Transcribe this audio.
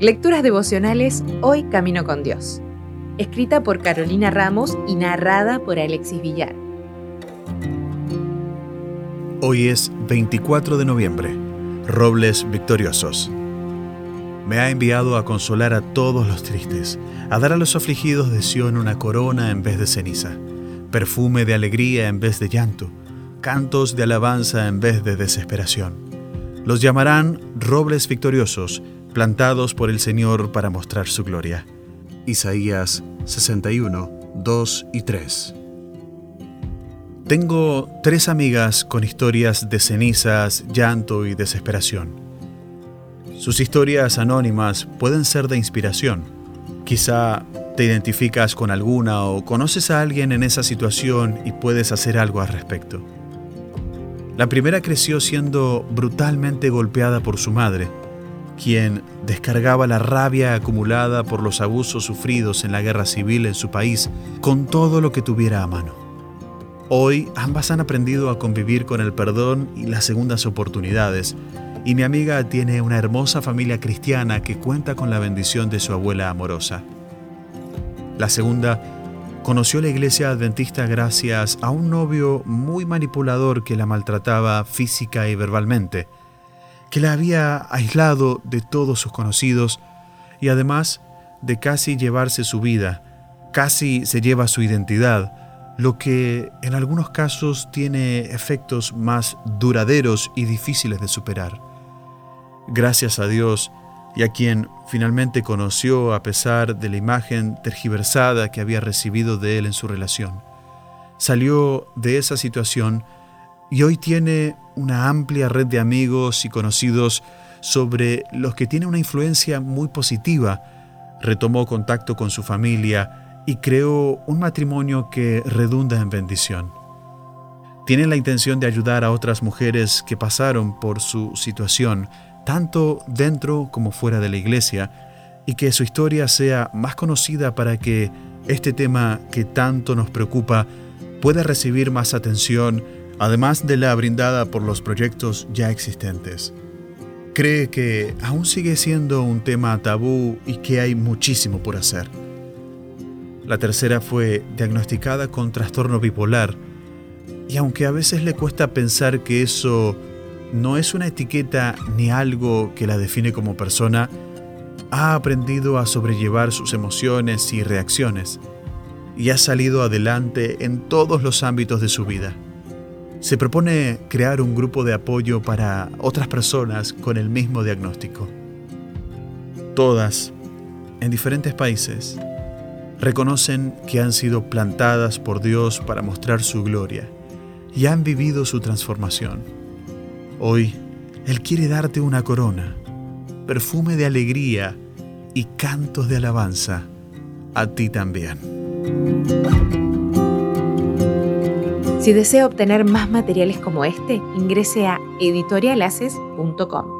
Lecturas devocionales Hoy Camino con Dios. Escrita por Carolina Ramos y narrada por Alexis Villar. Hoy es 24 de noviembre. Robles victoriosos. Me ha enviado a consolar a todos los tristes, a dar a los afligidos de Sión una corona en vez de ceniza, perfume de alegría en vez de llanto, cantos de alabanza en vez de desesperación. Los llamarán robles victoriosos, plantados por el Señor para mostrar su gloria. Isaías 61, 2 y 3. Tengo tres amigas con historias de cenizas, llanto y desesperación. Sus historias anónimas pueden ser de inspiración. Quizá te identificas con alguna o conoces a alguien en esa situación y puedes hacer algo al respecto. La primera creció siendo brutalmente golpeada por su madre quien descargaba la rabia acumulada por los abusos sufridos en la guerra civil en su país con todo lo que tuviera a mano. Hoy ambas han aprendido a convivir con el perdón y las segundas oportunidades, y mi amiga tiene una hermosa familia cristiana que cuenta con la bendición de su abuela amorosa. La segunda conoció la iglesia adventista gracias a un novio muy manipulador que la maltrataba física y verbalmente que la había aislado de todos sus conocidos y además de casi llevarse su vida, casi se lleva su identidad, lo que en algunos casos tiene efectos más duraderos y difíciles de superar. Gracias a Dios y a quien finalmente conoció a pesar de la imagen tergiversada que había recibido de él en su relación. Salió de esa situación y hoy tiene una amplia red de amigos y conocidos sobre los que tiene una influencia muy positiva. Retomó contacto con su familia y creó un matrimonio que redunda en bendición. Tiene la intención de ayudar a otras mujeres que pasaron por su situación, tanto dentro como fuera de la iglesia, y que su historia sea más conocida para que este tema que tanto nos preocupa pueda recibir más atención además de la brindada por los proyectos ya existentes. Cree que aún sigue siendo un tema tabú y que hay muchísimo por hacer. La tercera fue diagnosticada con trastorno bipolar y aunque a veces le cuesta pensar que eso no es una etiqueta ni algo que la define como persona, ha aprendido a sobrellevar sus emociones y reacciones y ha salido adelante en todos los ámbitos de su vida se propone crear un grupo de apoyo para otras personas con el mismo diagnóstico. Todas, en diferentes países, reconocen que han sido plantadas por Dios para mostrar su gloria y han vivido su transformación. Hoy, Él quiere darte una corona, perfume de alegría y cantos de alabanza a ti también. Si desea obtener más materiales como este, ingrese a editorialaces.com.